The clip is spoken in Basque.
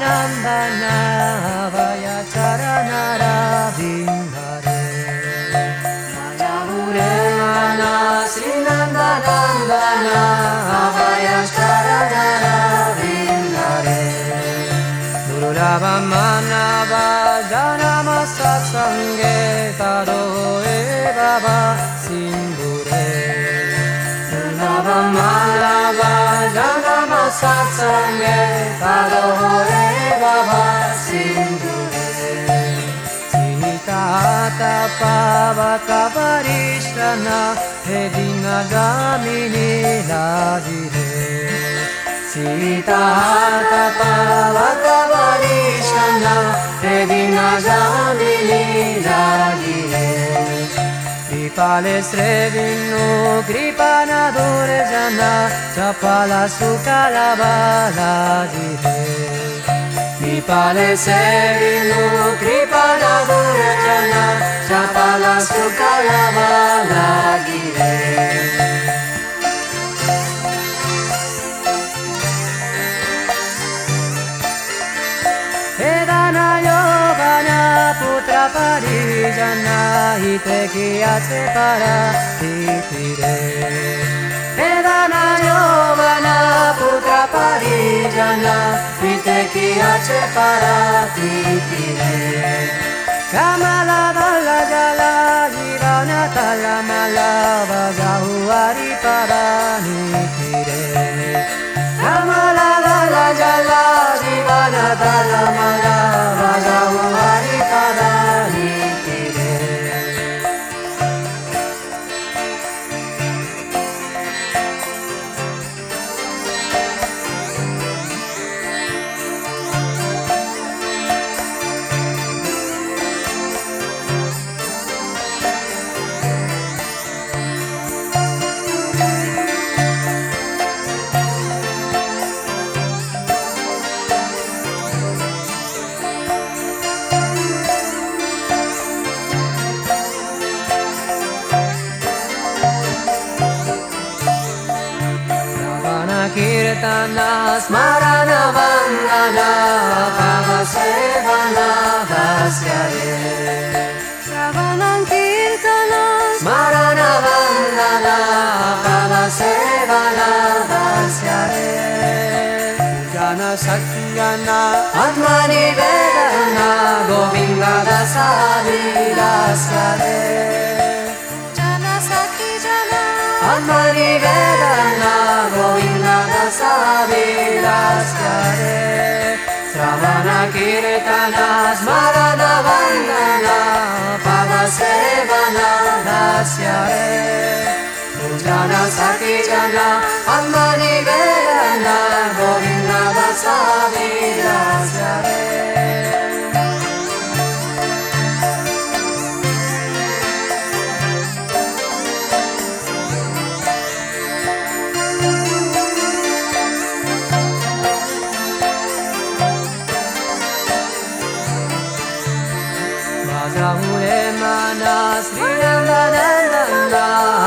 banan bana baya charanara bingare Mayamure ana sinan banan bana baya taranara bingare Nururaba mana baya nama satsange taro eva baya satsang'e Bado hore baba sindhure Sihitata pavata parishtana Hedina gamini lazire Sihitata pavata parishtana Hedina gamini lazire Kripale srevinu kripana dure jana Chapala sukala bala jire Kripale srevinu kripana dure jana Chapala sukala bala jire ばりじゃない敵汗から生きれ枝なようなぷかぱりじゃない敵汗から生きれ Kama la bala jala hirana talama la baga huari parani Ravana Kirtana Smarana Vandana Kama Sevana Vasyare Ravana Kirtana Smarana Vandana Kama Sevana Vasyare Jana Satyana Atmani Vedana Govinda Dasari Dasyare Jana Sati Jana Amari Vedana zabilazkare Trabanak iretanaz badana bandana Padazere banaldaziare Dutana zakitana handani Ramu Emana Sri Ramananda